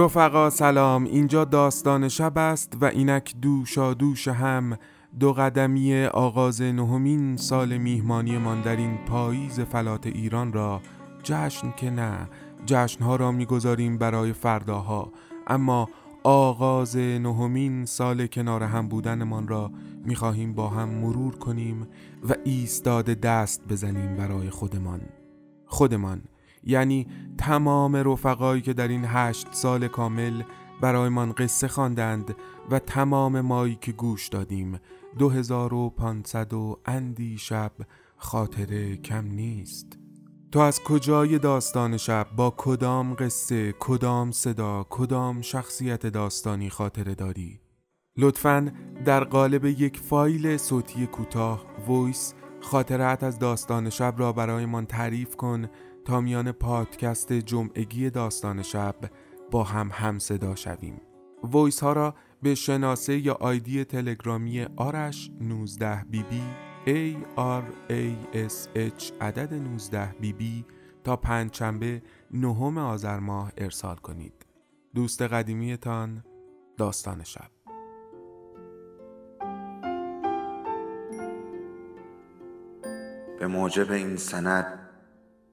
رفقا سلام اینجا داستان شب است و اینک دوشا دوش هم دو قدمی آغاز نهمین سال میهمانی من در این پاییز فلات ایران را جشن که نه جشنها را می‌گذاریم برای فرداها. اما آغاز نهمین سال کنار هم بودنمان را می‌خواهیم با هم مرور کنیم و ایستاد دست بزنیم برای خودمان. خودمان. یعنی تمام رفقایی که در این هشت سال کامل برایمان قصه خواندند و تمام مایی که گوش دادیم دو هزار و پانصد و اندی شب خاطره کم نیست. تو از کجای داستان شب؟ با کدام قصه کدام صدا کدام شخصیت داستانی خاطره داری؟ لطفا در قالب یک فایل صوتی کوتاه voice خاطره‌ات از داستان شب را برایمان تعریف کن تا میان پادکست جمعگی داستان شب با هم هم صدا شویم. voice ها را به شناسه یا آیدی تلگرامی آرش 19 BB A R A S H عدد 19 BB تا پنجشنبه نهم آذر ماه ارسال کنید. دوست قدیمیتان داستان شب. به موجب این سند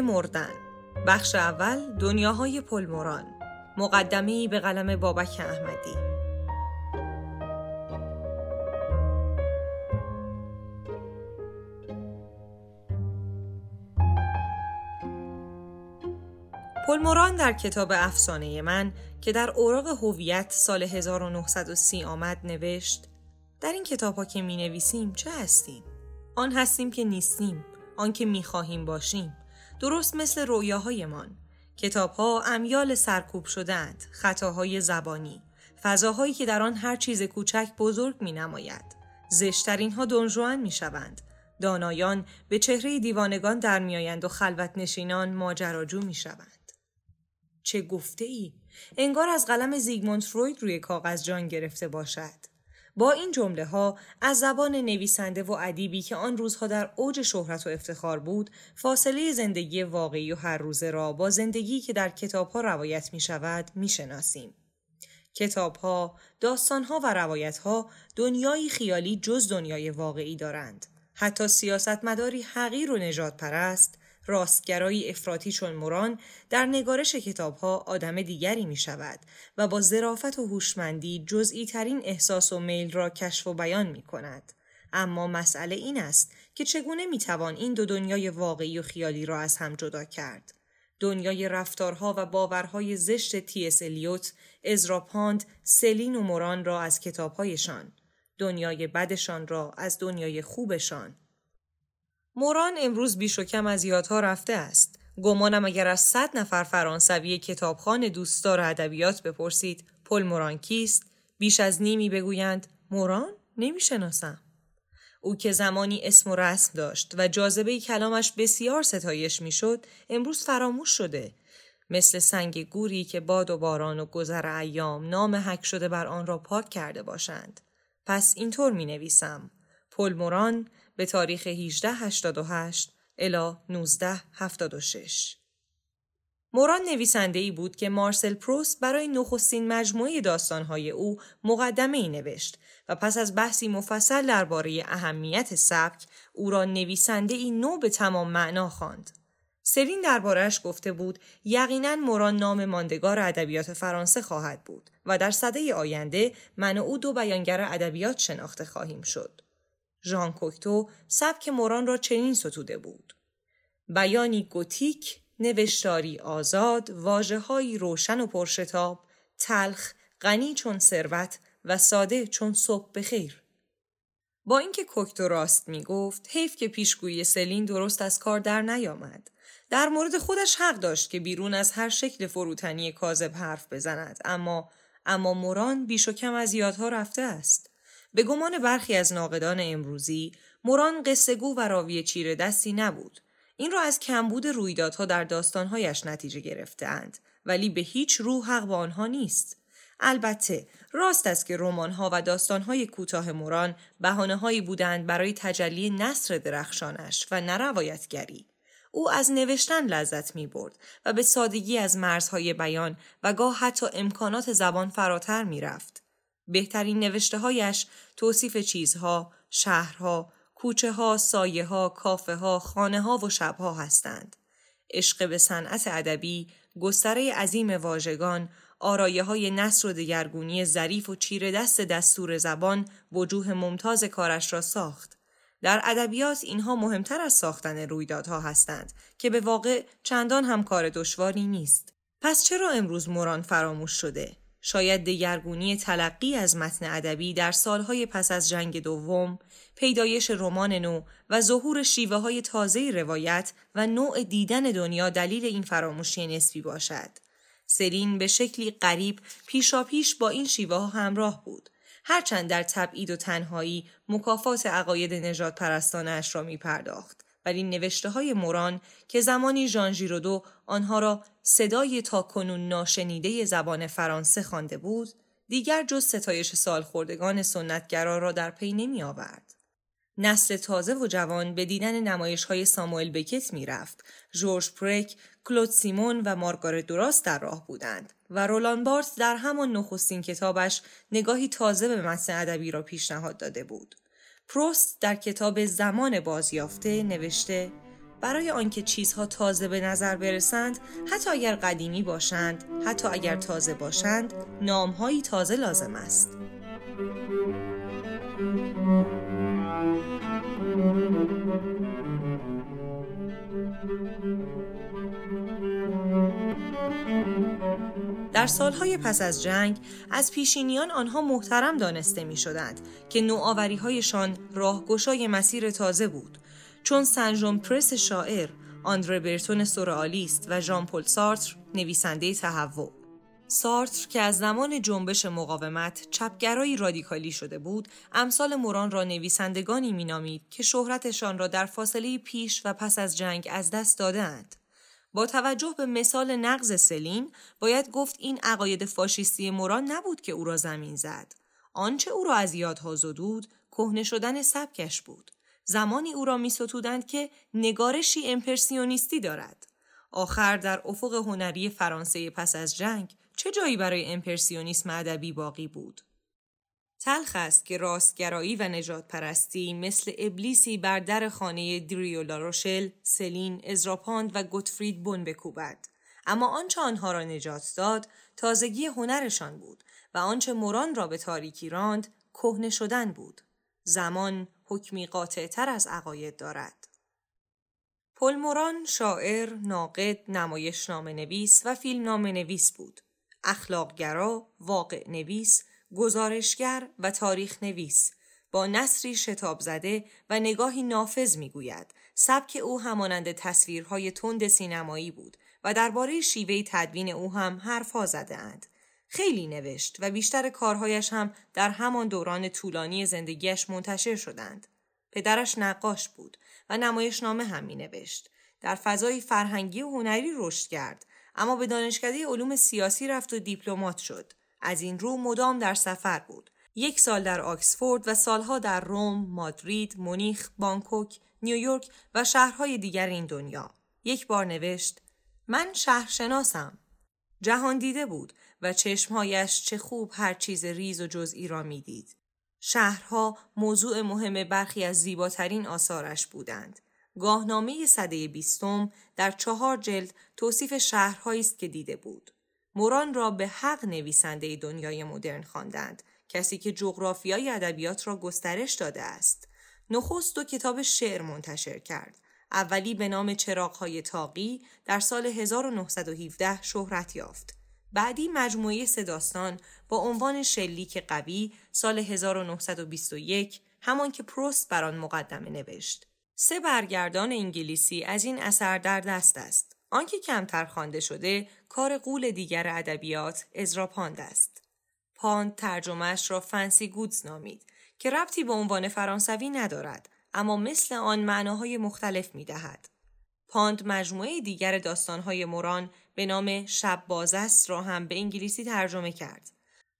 مردن بخش اول دنیاهای پلموران مقدمه به قلم بابک احمدی پلموران در کتاب افسانه من که در اوراق هویت سال 1930 آمد نوشت در این کتاب ها که می نویسیم چه هستیم؟ آن هستیم که نیستیم، آن که می خواهیم باشیم. درست مثل رویاهایمان. کتاب ها امیال سرکوب شدند، خطاهای زبانی، فضاهایی که در آن هر چیز کوچک بزرگ می نماید. زشترین ها دنجوان می شوند. دانایان به چهره دیوانگان در میآیند و خلوت نشینان ماجراجو می شوند. چه گفته ای؟ انگار از قلم زیگموند فروید روی کاغذ جان گرفته باشد. با این جمله ها از زبان نویسنده و ادیبی که آن روزها در اوج شهرت و افتخار بود فاصله زندگی واقعی و هر روزه را با زندگی که در کتاب ها روایت می شود می شناسیم. کتاب ها، داستان ها و روایت ها دنیای خیالی جز دنیای واقعی دارند. حتی سیاستمداری حقیر و نجات پرست راستگرایی افراطی چون موران در نگارش کتابها آدم دیگری می شود و با ظرافت و هوشمندی جزئی ترین احساس و میل را کشف و بیان می کند. اما مسئله این است که چگونه می توان این دو دنیای واقعی و خیالی را از هم جدا کرد. دنیای رفتارها و باورهای زشت تیس الیوت، ازراپاند، سلین و موران را از کتابهایشان، دنیای بدشان را از دنیای خوبشان، موران امروز بیش و کم از یادها رفته است. گمانم اگر از صد نفر فرانسوی کتابخان دوستدار ادبیات بپرسید پل موران کیست؟ بیش از نیمی بگویند موران نمی‌شناسم. او که زمانی اسم و رسم داشت و جاذبه کلامش بسیار ستایش می‌شد امروز فراموش شده. مثل سنگ گوری که باد و باران و گذر ایام نام حک شده بر آن را پاک کرده باشند. پس اینطور می نویسم پل موران به تاریخ 1888 الا 1976 موران نویسنده ای بود که مارسل پروست برای نخستین مجموعه داستانهای او مقدمه ای نوشت و پس از بحثی مفصل درباره اهمیت سبک او را نویسنده ای نو به تمام معنا خواند. سرین دربارهش گفته بود یقینا موران نام ماندگار ادبیات فرانسه خواهد بود و در صده آینده من و او دو بیانگر ادبیات شناخته خواهیم شد. ژان کوکتو سبک موران را چنین ستوده بود. بیانی گوتیک، نوشتاری آزاد، واجههایی روشن و پرشتاب، تلخ غنی چون ثروت و ساده چون صبح بخیر با اینکه کوکتو راست می گفت حیف که پیشگویی سلین درست از کار در نیامد. در مورد خودش حق داشت که بیرون از هر شکل فروتنی کاذب حرف بزند اما اما موران بیش و کم از یادها رفته است. به گمان برخی از ناقدان امروزی موران قصهگو و راوی چیره دستی نبود. این را از کمبود رویدادها در داستانهایش نتیجه گرفتهاند ولی به هیچ روح حق با آنها نیست. البته راست است که رمان‌ها و داستان‌های کوتاه موران بهانه‌هایی بودند برای تجلی نصر درخشانش و نروایتگری او از نوشتن لذت می برد و به سادگی از مرزهای بیان و گاه حتی امکانات زبان فراتر می رفت. بهترین نوشته هایش توصیف چیزها، شهرها، کوچه ها، سایه ها، کافه ها، خانه ها و شبها هستند. عشق به صنعت ادبی، گستره عظیم واژگان، آرایه های نصر و دگرگونی ظریف و چیره دست دستور زبان وجوه ممتاز کارش را ساخت. در ادبیات اینها مهمتر از ساختن رویدادها هستند که به واقع چندان هم کار دشواری نیست. پس چرا امروز موران فراموش شده؟ شاید دگرگونی تلقی از متن ادبی در سالهای پس از جنگ دوم، پیدایش رمان نو و ظهور شیوه های تازه روایت و نوع دیدن دنیا دلیل این فراموشی نسبی باشد. سرین به شکلی غریب پیشاپیش با این شیوه ها همراه بود. هرچند در تبعید و تنهایی مکافات عقاید نجات پرستانش را می پرداخت. ولی نوشته های موران که زمانی ژان ژیرودو آنها را صدای تاکنون ناشنیده زبان فرانسه خوانده بود دیگر جز ستایش سالخوردگان سنتگرا را در پی نمی آورد. نسل تازه و جوان به دیدن نمایش های ساموئل بکت می رفت. جورج پرک، کلود سیمون و مارگارت دوراس در راه بودند و رولان بارت در همان نخستین کتابش نگاهی تازه به متن ادبی را پیشنهاد داده بود. پروست در کتاب زمان بازیافته نوشته برای آنکه چیزها تازه به نظر برسند حتی اگر قدیمی باشند حتی اگر تازه باشند نامهایی تازه لازم است. در سالهای پس از جنگ از پیشینیان آنها محترم دانسته می شدند که نوآوری هایشان راهگشای مسیر تازه بود. چون سنجوم پرس شاعر آندره برتون سورئالیست و ژان پل سارتر نویسنده تهوع. سارتر که از زمان جنبش مقاومت چپگرایی رادیکالی شده بود امثال موران را نویسندگانی مینامید که شهرتشان را در فاصله پیش و پس از جنگ از دست دادهاند. با توجه به مثال نقض سلین باید گفت این عقاید فاشیستی موران نبود که او را زمین زد. آنچه او را از یادها زدود کهنه شدن سبکش بود. زمانی او را میستودند که نگارشی امپرسیونیستی دارد آخر در افق هنری فرانسه پس از جنگ چه جایی برای امپرسیونیسم ادبی باقی بود تلخ است که راستگرایی و نجات پرستی مثل ابلیسی بر در خانه دریولا روشل، سلین، ازراپاند و گوتفرید بون بکوبد. اما آنچه آنها را نجات داد تازگی هنرشان بود و آنچه موران را به تاریکی راند کهنه شدن بود. زمان حکمی قاطع تر از عقاید دارد. پل موران شاعر، ناقد، نمایش نام نویس و فیلم نام نویس بود. اخلاقگرا، واقع نویس، گزارشگر و تاریخ نویس با نصری شتاب زده و نگاهی نافذ می‌گوید سبک او همانند تصویرهای تند سینمایی بود و درباره شیوه تدوین او هم حرفها زده اند. خیلی نوشت و بیشتر کارهایش هم در همان دوران طولانی زندگیش منتشر شدند. پدرش نقاش بود و نمایش نامه هم می نوشت. در فضای فرهنگی و هنری رشد کرد اما به دانشکده علوم سیاسی رفت و دیپلمات شد. از این رو مدام در سفر بود. یک سال در آکسفورد و سالها در روم، مادرید، مونیخ، بانکوک، نیویورک و شهرهای دیگر این دنیا. یک بار نوشت من شهرشناسم. جهان دیده بود و چشمهایش چه خوب هر چیز ریز و جزئی را می‌دید. شهرها موضوع مهم برخی از زیباترین آثارش بودند. گاهنامه صده بیستم در چهار جلد توصیف شهرهایی است که دیده بود. موران را به حق نویسنده دنیای مدرن خواندند کسی که جغرافیای ادبیات را گسترش داده است نخست دو کتاب شعر منتشر کرد اولی به نام چراغهای تاقی در سال 1917 شهرت یافت بعدی مجموعه سه داستان با عنوان شلیک قوی سال 1921 همان که پروست بر آن مقدمه نوشت. سه برگردان انگلیسی از این اثر در دست است. آنکه کمتر خوانده شده کار قول دیگر ادبیات ازرا پاند است. پاند ترجمهش را فنسی گودز نامید که ربطی به عنوان فرانسوی ندارد اما مثل آن معناهای مختلف می دهد. پاند مجموعه دیگر داستانهای موران به نام شب بازست را هم به انگلیسی ترجمه کرد.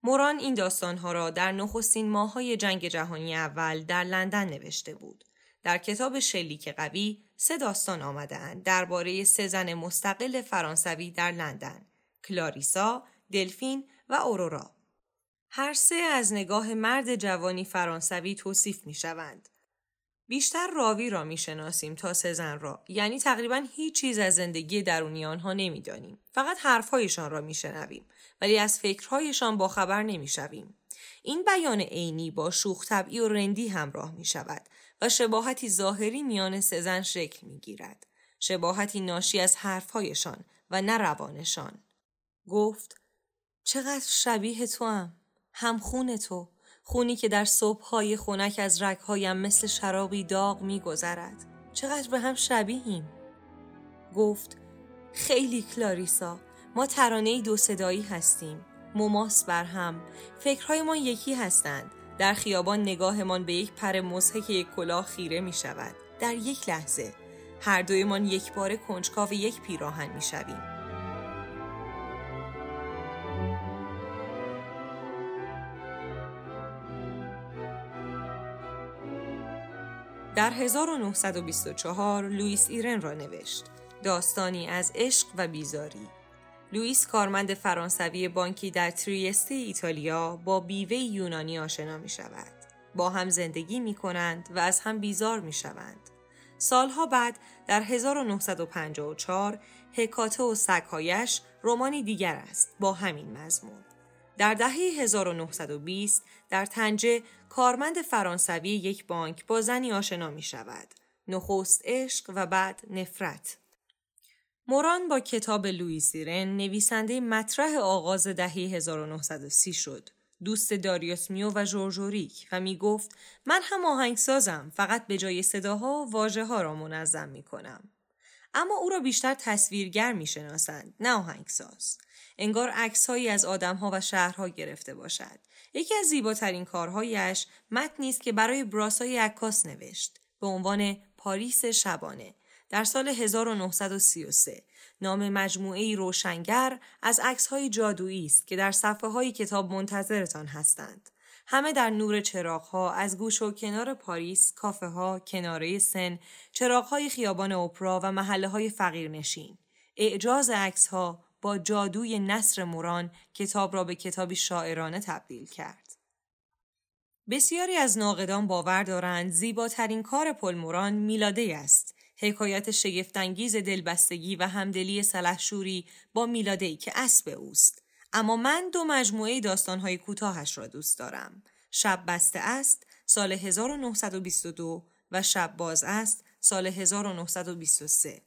موران این داستانها را در نخستین ماههای جنگ جهانی اول در لندن نوشته بود. در کتاب شلیک قوی سه داستان آمدهاند درباره سه زن مستقل فرانسوی در لندن کلاریسا، دلفین و اورورا. هر سه از نگاه مرد جوانی فرانسوی توصیف می شوند. بیشتر راوی را می شناسیم تا سه زن را یعنی تقریبا هیچ چیز از زندگی درونی آنها نمی‌دانیم فقط حرفهایشان را میشنویم ولی از فکرهایشان با خبر نمی شویم. این بیان عینی با شوخ طبعی و رندی همراه می شود و شباهتی ظاهری میان سه زن شکل می گیرد. شباهتی ناشی از حرفهایشان و نه روانشان. گفت چقدر شبیه تو هم. هم خون تو. خونی که در صبحهای خونک از رگهایم مثل شرابی داغ میگذرد. چقدر به هم شبیهیم؟ گفت خیلی کلاریسا ما ترانه دو صدایی هستیم. مماس بر هم. فکرهایمان یکی هستند. در خیابان نگاهمان به یک پر مزهک یک کلاه خیره می شود در یک لحظه. هر دویمان یک بار کنجکاو یک پیراهن می شویم. در 1924 لوئیس ایرن را نوشت. داستانی از عشق و بیزاری. لوئیس کارمند فرانسوی بانکی در تریسته ایتالیا با بیوه یونانی آشنا می شود. با هم زندگی می کنند و از هم بیزار می شوند. سالها بعد در 1954 هکاته و سگهایش رومانی دیگر است با همین مضمون. در دهه 1920 در تنجه کارمند فرانسوی یک بانک با زنی آشنا می شود. نخست عشق و بعد نفرت. موران با کتاب لویسیرن نویسنده مطرح آغاز دهه 1930 شد. دوست داریوس میو و جورجوریک و می گفت من هم آهنگسازم فقط به جای صداها واژه ها را منظم می کنم. اما او را بیشتر تصویرگر می شناسند نه آهنگساز. انگار عکسهایی از آدمها و شهرها گرفته باشد. یکی از زیباترین کارهایش متنی است که برای براسای عکاس نوشت به عنوان پاریس شبانه در سال 1933 نام مجموعه روشنگر از عکسهای جادویی است که در صفحه های کتاب منتظرتان هستند. همه در نور چراغها از گوش و کنار پاریس، کافه ها، کناره سن، چراغهای خیابان اپرا و محله های فقیرنشین. اعجاز عکس ها با جادوی نصر موران کتاب را به کتابی شاعرانه تبدیل کرد. بسیاری از ناقدان باور دارند زیباترین کار پل موران میلاده است. حکایت شگفتانگیز دلبستگی و همدلی سلحشوری با میلاده که اسب اوست. اما من دو مجموعه داستانهای کوتاهش را دوست دارم. شب بسته است سال 1922 و شب باز است سال 1923.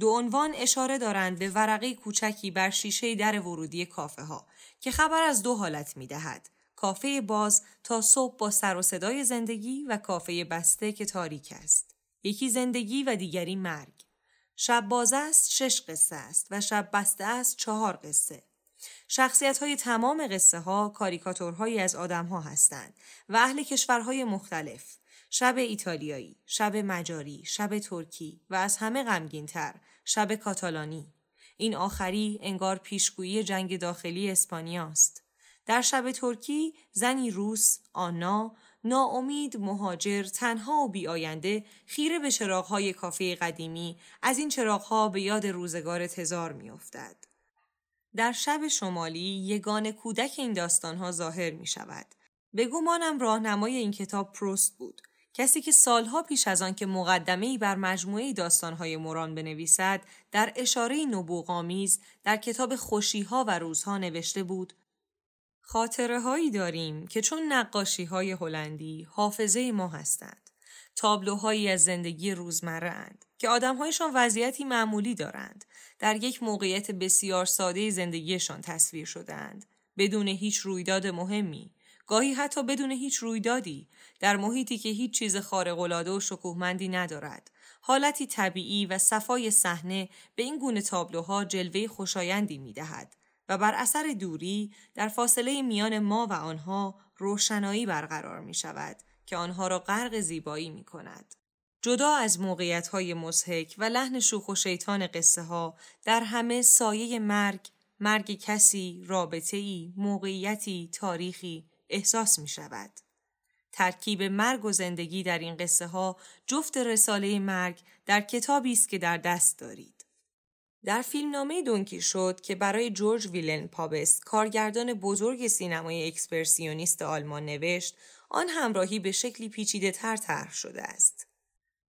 دو عنوان اشاره دارند به ورقه کوچکی بر شیشه در ورودی کافه ها که خبر از دو حالت می دهد. کافه باز تا صبح با سر و صدای زندگی و کافه بسته که تاریک است. یکی زندگی و دیگری مرگ. شب باز است شش قصه است و شب بسته است چهار قصه. شخصیت های تمام قصه ها کاریکاتورهایی از آدم ها هستند و اهل کشورهای مختلف. شب ایتالیایی، شب مجاری، شب ترکی و از همه غمگینتر شب کاتالانی. این آخری انگار پیشگویی جنگ داخلی اسپانیاست. در شب ترکی زنی روس، آنا، ناامید، مهاجر، تنها و بیاینده خیره به چراغهای کافه قدیمی از این چراغها به یاد روزگار تزار میافتد. در شب شمالی یگان کودک این داستانها ظاهر می شود. به گمانم راهنمای این کتاب پروست بود. کسی که سالها پیش از آن که مقدمه بر مجموعه داستانهای موران بنویسد در اشاره نبوغامیز در کتاب خوشیها و روزها نوشته بود خاطره هایی داریم که چون نقاشی های هلندی حافظه ما هستند تابلوهایی از زندگی روزمره اند که آدمهایشان وضعیتی معمولی دارند در یک موقعیت بسیار ساده زندگیشان تصویر شدهاند بدون هیچ رویداد مهمی گاهی حتی بدون هیچ رویدادی در محیطی که هیچ چیز خارق‌العاده و شکوهمندی ندارد حالتی طبیعی و صفای صحنه به این گونه تابلوها جلوه خوشایندی می‌دهد و بر اثر دوری در فاصله میان ما و آنها روشنایی برقرار می شود که آنها را غرق زیبایی می کند. جدا از موقعیت های مزهک و لحن شوخ و شیطان قصه ها در همه سایه مرگ، مرگ کسی، رابطه‌ای، موقعیتی، تاریخی احساس می شود. ترکیب مرگ و زندگی در این قصه ها جفت رساله مرگ در کتابی است که در دست دارید. در فیلمنامه دونکی شد که برای جورج ویلن پابست کارگردان بزرگ سینمای اکسپرسیونیست آلمان نوشت آن همراهی به شکلی پیچیده تر طرح شده است.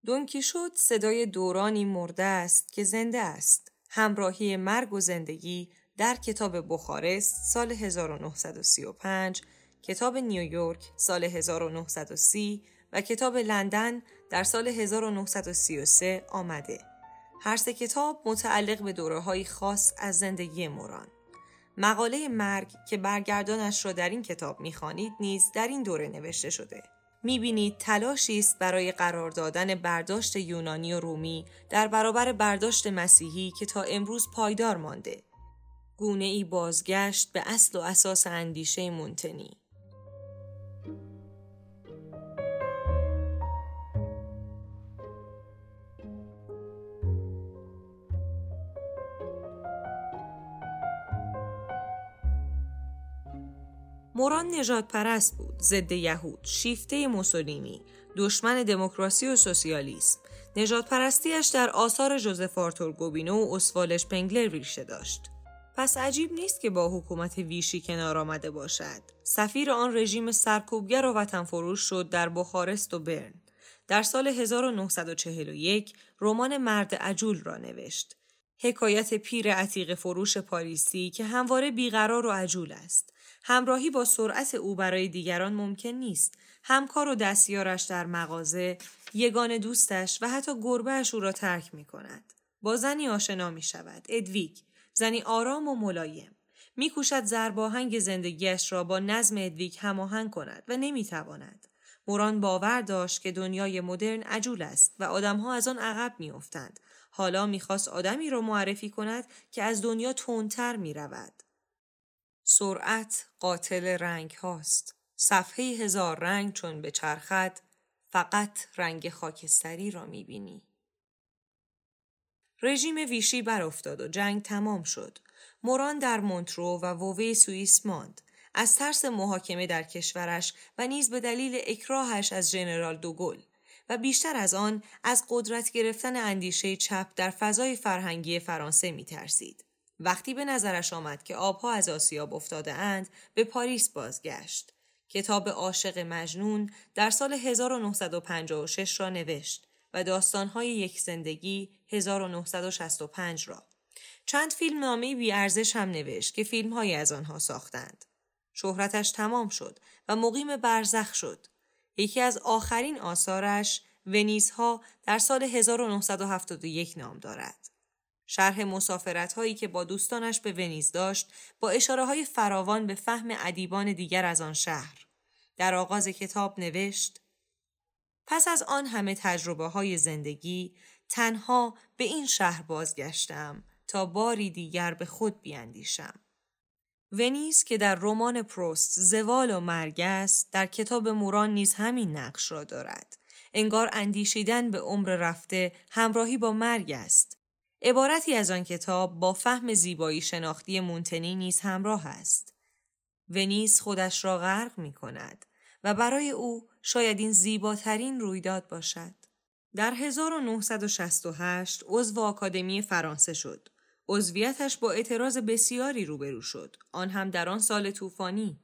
دونکی شد صدای دورانی مرده است که زنده است. همراهی مرگ و زندگی در کتاب بخارست سال 1935 کتاب نیویورک سال 1930 و کتاب لندن در سال 1933 آمده. هر سه کتاب متعلق به دوره های خاص از زندگی موران. مقاله مرگ که برگردانش را در این کتاب می‌خوانید نیز در این دوره نوشته شده. می‌بینید تلاشی است برای قرار دادن برداشت یونانی و رومی در برابر برداشت مسیحی که تا امروز پایدار مانده. گونه ای بازگشت به اصل و اساس اندیشه مونتنی. موران نجات پرست بود، ضد یهود، شیفته موسولینی، دشمن دموکراسی و سوسیالیسم. نجات پرستیش در آثار جوزف آرتور گوبینو و اسوالش پنگلر ریشه داشت. پس عجیب نیست که با حکومت ویشی کنار آمده باشد. سفیر آن رژیم سرکوبگر و وطن فروش شد در بخارست و برن. در سال 1941 رمان مرد عجول را نوشت. حکایت پیر عتیق فروش پاریسی که همواره بیقرار و عجول است. همراهی با سرعت او برای دیگران ممکن نیست. همکار و دستیارش در مغازه، یگان دوستش و حتی گربهش او را ترک می کند. با زنی آشنا می شود. ادویگ. زنی آرام و ملایم. میکوشد زرباهنگ زندگیش را با نظم ادویگ هماهنگ کند و نمی‌تواند. موران باور داشت که دنیای مدرن عجول است و آدمها از آن عقب میافتند. حالا می‌خواست آدمی را معرفی کند که از دنیا تندتر می‌رود. سرعت قاتل رنگ هاست. صفحه هزار رنگ چون به چرخد فقط رنگ خاکستری را می‌بینی. رژیم ویشی برافتاد و جنگ تمام شد. موران در مونترو و ووه سوئیس ماند. از ترس محاکمه در کشورش و نیز به دلیل اکراهش از ژنرال دوگل و بیشتر از آن از قدرت گرفتن اندیشه چپ در فضای فرهنگی فرانسه می ترسید. وقتی به نظرش آمد که آبها از آسیاب افتاده اند به پاریس بازگشت. کتاب عاشق مجنون در سال 1956 را نوشت و داستانهای یک زندگی 1965 را. چند فیلم نامه بی ارزش هم نوشت که فیلم های از آنها ساختند. شهرتش تمام شد و مقیم برزخ شد. یکی از آخرین آثارش ونیزها در سال 1971 نام دارد. شرح مسافرت هایی که با دوستانش به ونیز داشت با اشاره های فراوان به فهم ادیبان دیگر از آن شهر. در آغاز کتاب نوشت پس از آن همه تجربه های زندگی تنها به این شهر بازگشتم تا باری دیگر به خود بیاندیشم. ونیز که در رمان پروست زوال و مرگ است در کتاب موران نیز همین نقش را دارد. انگار اندیشیدن به عمر رفته همراهی با مرگ است. عبارتی از آن کتاب با فهم زیبایی شناختی مونتنی نیز همراه است. ونیز خودش را غرق می کند و برای او شاید این زیباترین رویداد باشد. در 1968 عضو آکادمی فرانسه شد. عضویتش با اعتراض بسیاری روبرو شد. آن هم در آن سال طوفانی.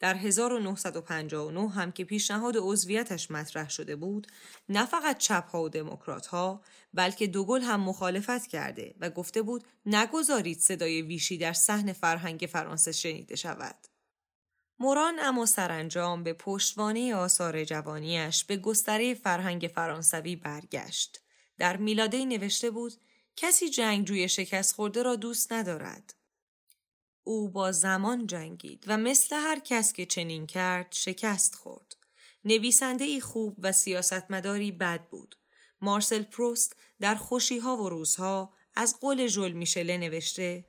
در 1959 هم که پیشنهاد عضویتش مطرح شده بود نه فقط چپ ها و دموکرات ها بلکه دوگل هم مخالفت کرده و گفته بود نگذارید صدای ویشی در صحن فرهنگ فرانسه شنیده شود موران اما سرانجام به پشتوانه آثار جوانیش به گستره فرهنگ فرانسوی برگشت. در میلاده نوشته بود کسی جنگجوی شکست خورده را دوست ندارد. او با زمان جنگید و مثل هر کس که چنین کرد شکست خورد. نویسنده ای خوب و سیاستمداری بد بود. مارسل پروست در خوشیها و روزها از قول ژول میشله نوشته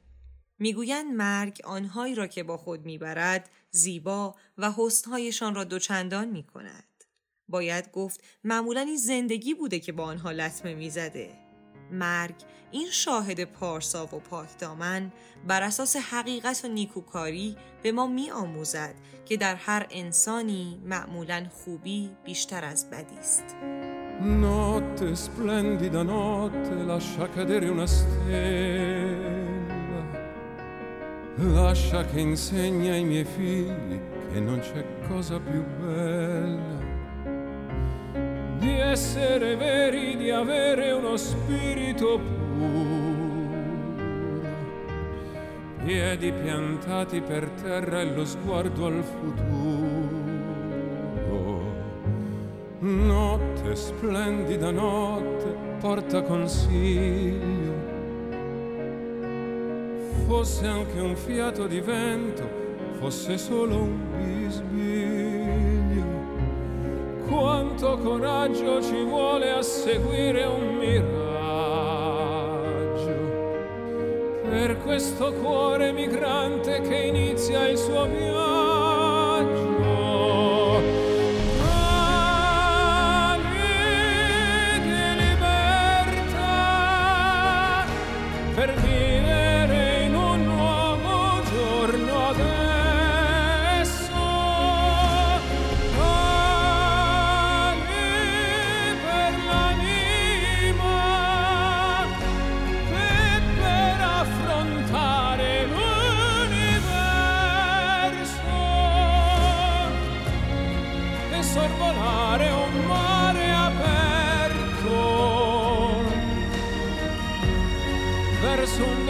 می‌گویند مرگ آنهایی را که با خود می‌برد زیبا و حسنهایشان را دوچندان می کند. باید گفت معمولا این زندگی بوده که با آنها لطمه می‌زده. مرگ این شاهد پارسا و پاکدامن بر اساس حقیقت و نیکوکاری به ما می آموزد که در هر انسانی معمولا خوبی بیشتر از بدی است. Notte splendida notte lascia cadere una stella Lascia che insegni ai miei figli che non c'è cosa più bella di essere veri, di avere uno spirito puro, piedi piantati per terra e lo sguardo al futuro. Notte splendida notte, porta consiglio fosse anche un fiato di vento, fosse solo un bisbiglio. Quanto coraggio ci vuole a seguire un miraggio per questo cuore migrante che inizia il suo viaggio.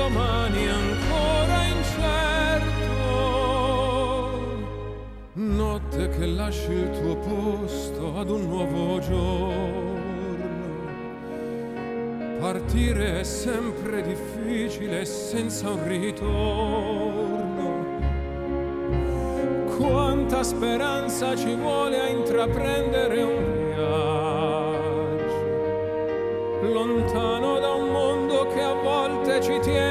Domani ancora incerto. Notte che lasci il tuo posto ad un nuovo giorno. Partire è sempre difficile senza un ritorno. Quanta speranza ci vuole a intraprendere un viaggio lontano da un mondo che a volte ci tiene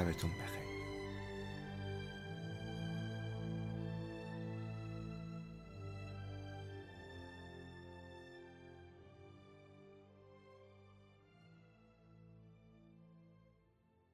شبتون بخیر.